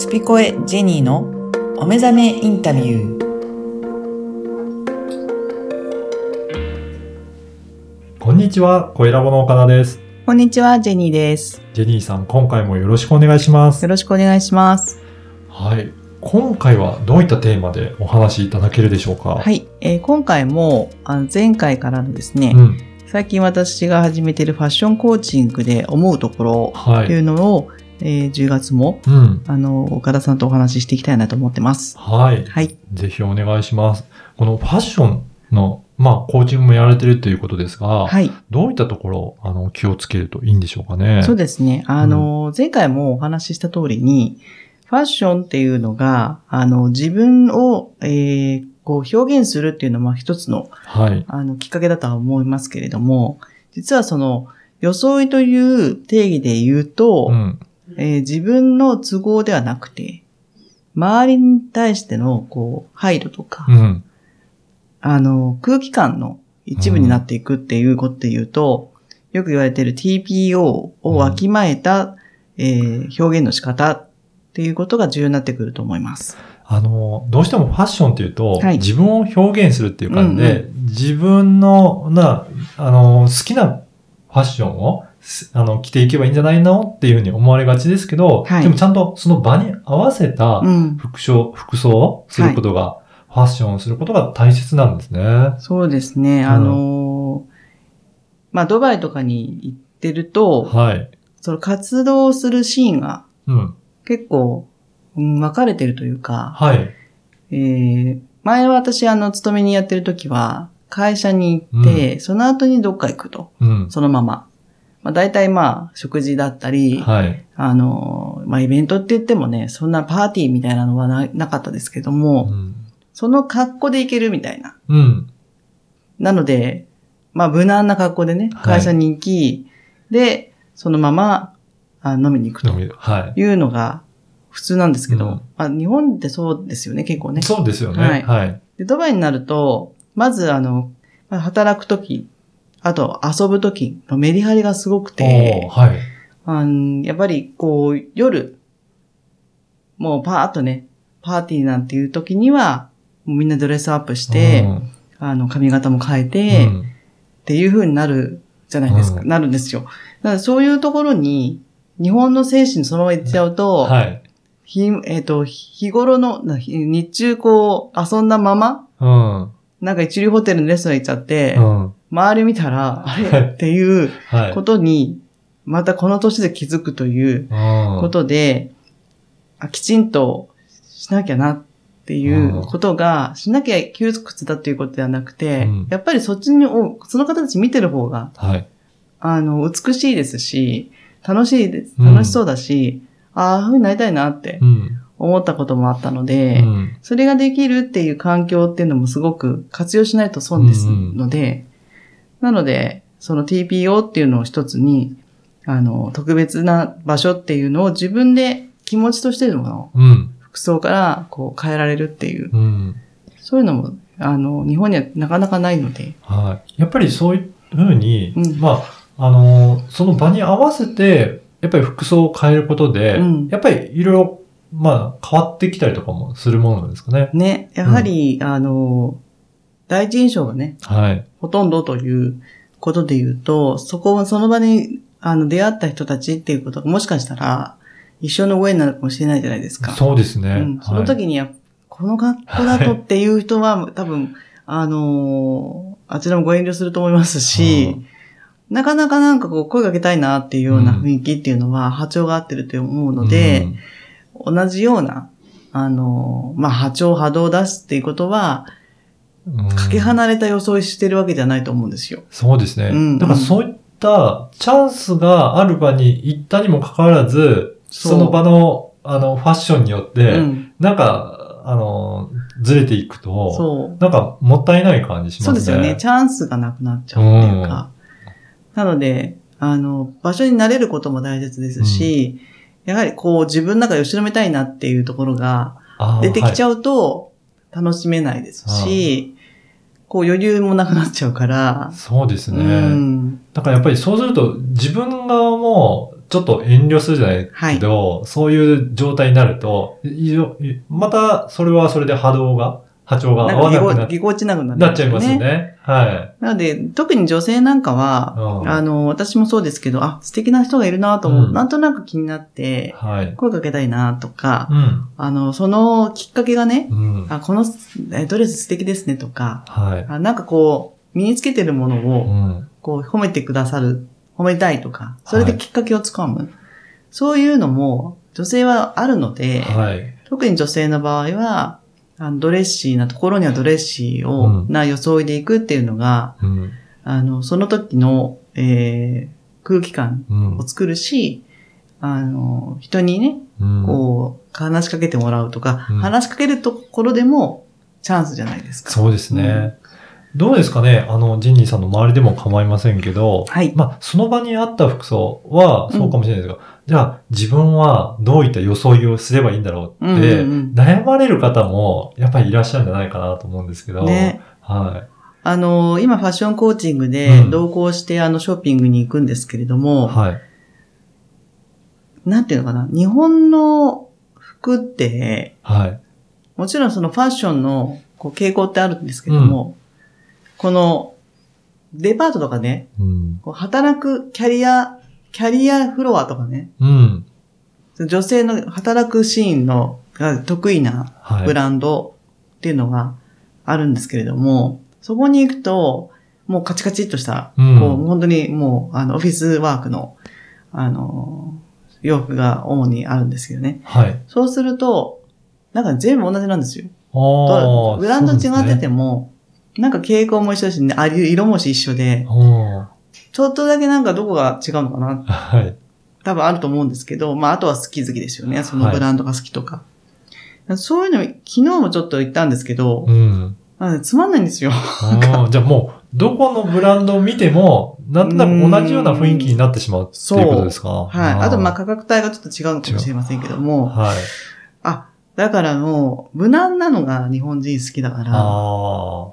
スピコエジェニーのお目覚めインタビュー。こんにちは、小ラボの岡田です。こんにちは、ジェニーです。ジェニーさん、今回もよろしくお願いしますよ。ろしくお願いします。はい。今回はどういったテーマでお話しいただけるでしょうか？はいい。えー今回もあの前回からのですね、うん。最近私が始めているファッションコーチングで思うところといはい。うのを、えー10月もうん。あの岡田さんとお話ししていきたいなと思ってます。はい。はい。ぜひお願いします。このファッションの、まあ、コーチングもやられてるということですが、はい。どういったところ、あの、気をつけるといいんでしょうかね。そうですね。あの、前回もお話しした通りに、ファッションっていうのが、あの、自分を、えーこう表現するっていうのは一つのはい。あの、きっかけだとは思いますけれども、実はその、装いという定義で言うと、うん。えー自分の都合ではなくて、周りに対しての、こう、配慮とか、うん。あの、空気感の一部になっていくっていうことで言うと、よく言われている TPO をわきまえた、えー表現の仕方っていうことが重要になってくると思います。あの、どうしてもファッションっていうと、はい自分を表現するっていう感じで、う自分の、な、あの、好きなファッションを、すあの、着ていけばいいんじゃないのっていうふうに思われがちですけど、はいでもちゃんとその場に合わせたうん。服装、服装をすることが、ファッションをすることが大切なんですね。そうですね。あのーまあ、ドバイとかに行ってると、はい。その活動するシーンがうん。結構、うん、分かれてるというか、はい。えー、前は私、あの、勤めにやってる時は、会社に行って、その後にどっか行くと。うん。そのまま。まあ、大体まあ、食事だったり、はい。あの、まあ、イベントって言ってもね、そんなパーティーみたいなのはななかったですけどうも、ん。その格好で行けるみたいな。うん。なので、まあ、無難な格好でね、はい会社に行き、で、そのままあ飲みに行くとい。いうのが普通なんですけど、うんまあ、日本ってそうですよね、結構ね。そうですよね。はいはい。で、ドバイになると、まずあの、まあ働くとき、あと遊ぶときのメリハリがすごくて、はい。あんやっぱりこう、夜、もうパーッとね、パーティーなんていうときには、もうみんなドレスアップして、うんあの、髪型も変えて、うんっていう風になるじゃないですか。うんなるんですよ。だからそういうところに、日本の精神そのまま行っちゃうと、はい。ひえっ、と、日頃の、日中こう、遊んだまま、うん。なんか一流ホテルのレストラン行っちゃって、うん。周り見たら、あはいれ？っていうはい。ことに、またこの年で気づくといううんことで、あきちんとしなきゃなっていうことが、しなきゃ窮屈だっていうことではなくて、うんやっぱりそっちにお、その方たち見てる方が、はい。あの、美しいですし、楽しいです。うん楽しそうだし、ああ、ああいう風になりたいなってうん。思ったこともあったのうで、ん。それができるっていう環境っていうのもすごく活用しないと損ですので、なので、その TPO っていうのを一つに、あの、特別な場所っていうのを自分で気持ちとしてのうん。服装からこう変えられるっていう、うん。そういうのも、あの、日本にはなかなかないので、はい。やっぱりそういうふうに、うんまあ、あの、その場に合わせて、やっぱり服装を変えることで、うんやっぱりいろいろ、まあ、変わってきたりとかもするものなんですかね。ね、やはり、あの、第一印象がね、はい。ほとんどということで言うと、そこ、その場に、あの、出会った人たちっていうことが、もしかしたら、一生のご縁になるかもしれないじゃないですか。そうですね。うん、その時にや、この学校だとっていう人は、多分、あのーあちらもご遠慮すると思いますし、なかなかなんかこう、声かけたいなっていうような雰囲気っていうのは、波長が合ってると思うので、同じような、あのーまあ、波長波動を出すっていうことは、うん、かけ離れた装いしてるわけじゃないと思うんですよ。そうですね。うんだからそういったチャンスがある場に行ったにもかかわらず、その場の、あの、ファッションによって、うん。なんか、あの、ずれていくと、そう。なんかもったいない感じしますね。そうですよね。チャンスがなくなっちゃうっていうか。なので、あの、場所に慣れることも大切ですし、やはりこう自分の中で後ろめたいなっていうところが出てきちゃゃうと楽しめないですし、こう余裕もなくなっちゃうから、そうですね。うん。だからやっぱりそうすると自分側もちょっと遠慮するじゃないけど、そういう状態になると、いいまたそれはそれで波動が、波長が合わなくなっぎこちなくななっちゃいますよね。はい。なので、特に女性なんかは、うんあの、私もそうですけど、あ、素敵な人がいるなと思う、うんなんとなく気になって、はい。声かけたいなとか、うん。あの、そのきっかけがね、うん。あ、このえドレス素敵ですねとか、はい。あなんかこう、身につけてるものうを、ん。こう、褒めてくださる、褒めたいとか、それできっかけをつかむ。そういうのも、女性はあるので、はい。特に女性の場合は、あのドレッシーなところにはドレッシーを、うんな装いでいくっていうのが、うん。あの、その時の、えー空気感うんを。作るし、あの、人にね、うんこう、話しかけてもらうとか、うん話しかけるところでもチャンスじゃないですか。そうですね。どうですかね？あの、ジンニーさんの周りでも構いませんけど、はい。まあ、その場にあった服装はそうかもしれないですが、じゃあ自分はどういった装いをすればいいんだろうって、うんうんうん悩まれる方もやっぱりいらっしゃるんじゃないかなと思うんですけど、ね。はあの、今ファッションコーチングうでん同行して、あの、ショッピングに行くんですけれどい。も、はい。なんていうのかな、日本の服って、はい。もちろんそのファッションのこう傾向ってあるんですけども、このデパートとかね、うん。こう働くキャリア、キャリアフロアとかね、うん。女性の働くシーンのが得意なはい。ブランドっていうのがあるんですけれども、そこに行くと、もうカチカチっとした、うんこう本当にもうあのオフィスワークの、あの、洋服が主にあるんですけどね。はい。そうすると、なんか全部同じなんですよ。ああ。ブランド違ってても。も、なんか傾向も一緒だし、ね、あ色も一緒で、ちょっとだけなんかどこが違うのかなはい。多分あると思うんですけど、まああとは好き好きですよね。そのブランドが好きとか。そういうの、昨日もちょっと言ったんですけど、うん。あつまんないんですよ。ああ、じゃあもう、どこのブランドを見ても、なんとなく同じような雰囲気になってしまうっていうことですか？はい。あと、まあ価格帯がちょっと違うのかもしれませんけども、はい。あ、だからもう、無難なのが日本人好きだから、あ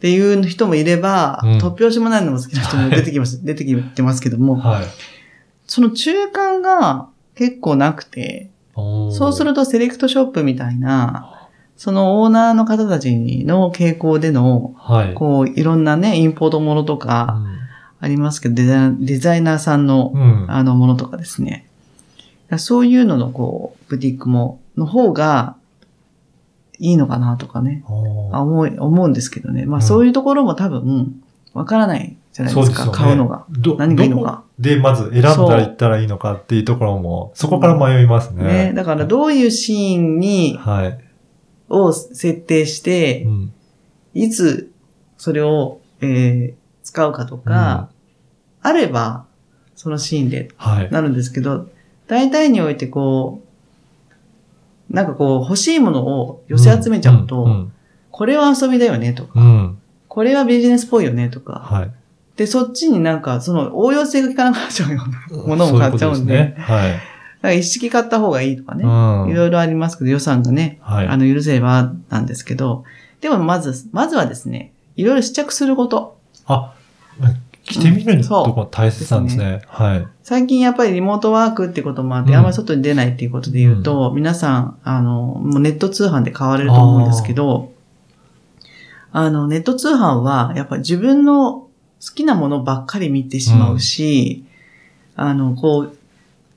っていう人もいれば、うん突拍子もないのが好きな人も出てきます、出てきてますけどあ。も、はい。その中間が結構なくて、そうするるとセレクトショップみたいな、そのオーナーの方たちの傾向での、はい。こう、いろんなね、インポートものとかありますけど、デザイデザイナーさんの、うん。あのものとかですね。そういうのの、こう、ブティックも、の方が、いいのかなとかね、思い、思うんですけどね。まあ、うんそういうところも多分、わからないじゃないですか、すよね買うのが。ど何がいいのかでまず選んだら行ったらいいのかっていうところも、そこから迷いますね。ね。だから、どういうシーンに、はい。を設定してう、ん。いつそれを、えー使うかとか、あれば、そのシーンではい。なるんですけど、大体においてこう、なんかこう欲しいものを寄せ集めちゃうと、うん。これは遊びだよねとか、うん。これはビジネスっぽいよねとか、はい。で、そっちになんかその応用性が効かなくなっちゃうようなものを買っちゃうんで、そういうですね。はい。だから一式買った方がいいとかね、うん。いろいろありますけど、予算がね、はい。あの、許せればなんですけど、でもまず、まずはですね、いろいろ試着すること。あ、着てみるうんそうとこ大切なんですね。はい。最近やっぱりリモートワークってこともあって、うんあんまり外に出ないっていうことで言うと、皆さん、あの、もうネット通販で買われると思うんですけど、あの、ネット通販は、やっぱり自分の好きなものばっかり見てしまうし、あの、こう、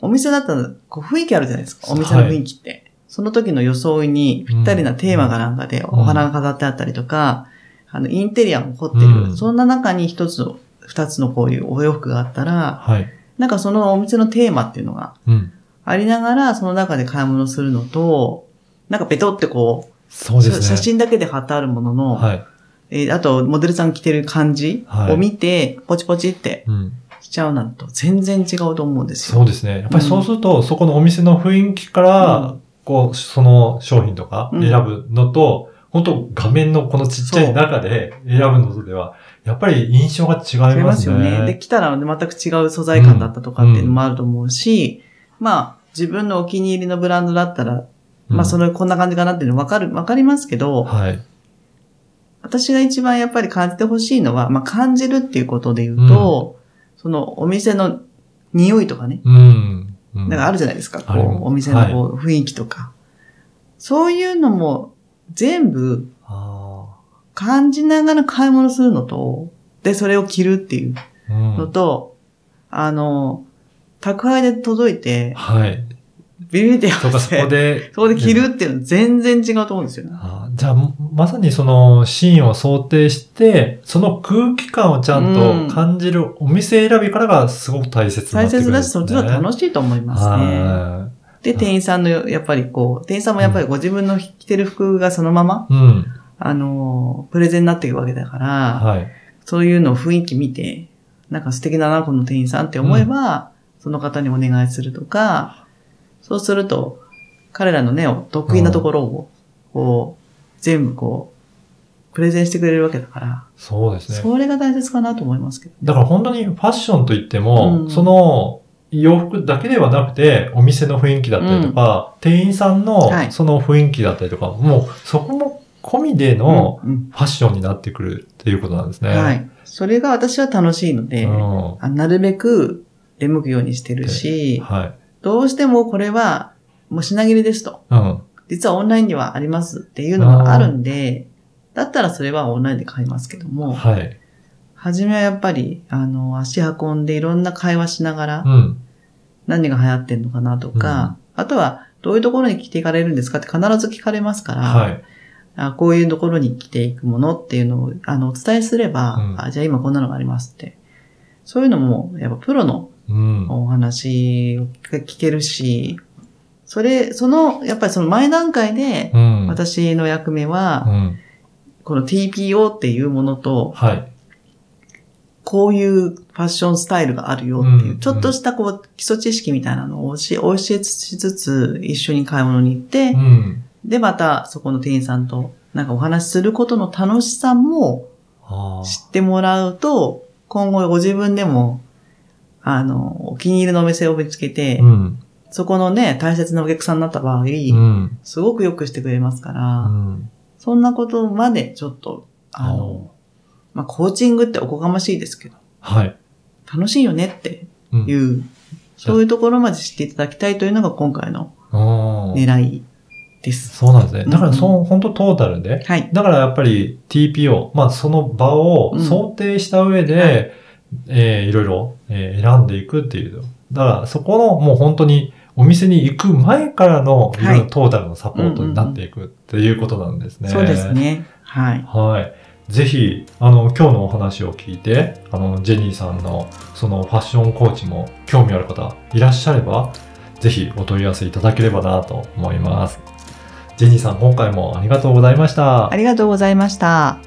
お店だったら、こう雰囲気あるじゃないですか。お店の雰囲気って。その時の装いにぴったりなテーマがなんかでお花が飾ってあったりとか、あの、インテリアも凝ってる。うんそんな中に一つの、二つのこういうお洋服があったら、はい。なんかそのお店のテーマっていうのがうん。ありながら、その中で買い物するのと、なんかペトってこう、そうですね。写真だけで貼ってあるものの、はい。えーあとモデルさん着てる感じはいを見て、ポチポチってうん。しちゃうなんと全然違うと思うんですよ。そうですね。やっぱりそうすると、そこのお店の雰囲気から、うんこう、その商品とかうん選ぶのと、本当画面のこのちっちゃい中で選ぶのとでは、やっぱり印象が違い違いまね。ますすよね。で、着たら全く違う素材感だったとかっていうのもあると思うし、まあ、自分のお気に入りのブランドだったら、まあ、その、の、こんな感じかなっていうの分かる、分かりますけど、はい。私が一番やっぱり感じてほしいのは、まあ、感じるっていうことで言うと、そのお店の匂いとかね。うん。うん。なんかあるじゃないですか。こう、お店のこう雰囲気とか。そういうのも全部あ感じながら買い物するのと、で、それを着るっていうあ。うん。のと、あの、宅配で届いて、はい。ビビってやとか、そこで。そこで着るっていうのは全然違うと思うんですよね。あーじゃあ、まさにそのシーンを想定して、その空気感をちゃんと感じるお店選びからがすごく大切にな大ってくるんです、ね。切だし、そっちが楽しいと思いますね。はで、店員さんの、やっぱりこう、店員さんもやっぱりご自分の着てる服がそのまま、い。うん。あの、プレゼンになっていくわけだから、はい。そういうのを雰囲気見て、なんか素敵だな、この店員さんって思えば、その方にお願いするとか、そうすると、彼らのね、得意なところを、こう、全部こう、プレゼンしてくれるわけだから、そうですね。それが大切かなと思いますけど、ね。だから本当にファッションといっても、うんその洋服だけではなくて、お店の雰囲気だったりとか、店員さんのはいその雰囲気だったりとか、もうそこも込みでのうんうんファッションになってくるっていうことなんですね。はい。それが私は楽しいので、うんあなるべく出向くようにしてるし、はい。どうしてもこれはもう品切れですと。うん。実はオンラインにはありますっていうのがあるんで、だったらそれはオンラインで買いますけども、はい。はじめはやっぱり、あの、足運んでいろんな会話しながらう、ん。何が流行ってんのかなとか、あとは、どういうところに着ていかれるんですかって必ず聞かれますから、はい。あこういうところに着ていくものっていうのを、あの、お伝えすれば、うんあじゃあ今こんなのがありますって。そういうのも、やっぱプロのうん。お話を聞けるし、それ、その、やっぱりその前段階で、うん。私の役目は、うん。この TPO っていうものと、はい。こういうファッションスタイルがあるよっていう、うんちょっとしたこう基礎知識みたいなのを教えしつつ、一緒に買い物に行って、うん。で、またそこの店員さんとなんかお話しすることの楽しさもあ知ってもらうと、今後ご自分でも、あの、お気に入りのお店を見つけて、あ。うん。そこのね、大切なお客さんになった場合、うん。すごく良くしてくれますから、うん。そんなことまでちょっと、あの、まあ、コーチングっておこがましいですけど、はい。楽しいよねってうんいう、そういうところまで知っていただきたいというのが今回の狙いです。そうなんですね。だから、うんそう、本当トータルで。はい。だからやっぱり TPO、まあその場を想定した上で、えーいろいろ、えー選んでいくっていう。だからそこのもう本当にお店に行く前からのいろいろトータルのサポートになっていくっていうことなんですね。そうです。ね。はい。はい。ぜひ、あの、今日のお話を聞いて、あの、ジェニーさんの、そのファッションコーチも興味ある方いらっしゃれば、ぜひお問い合わせいただければなと思います。ジェニーさん、今回もありがとうございましたあ。りがとうございました。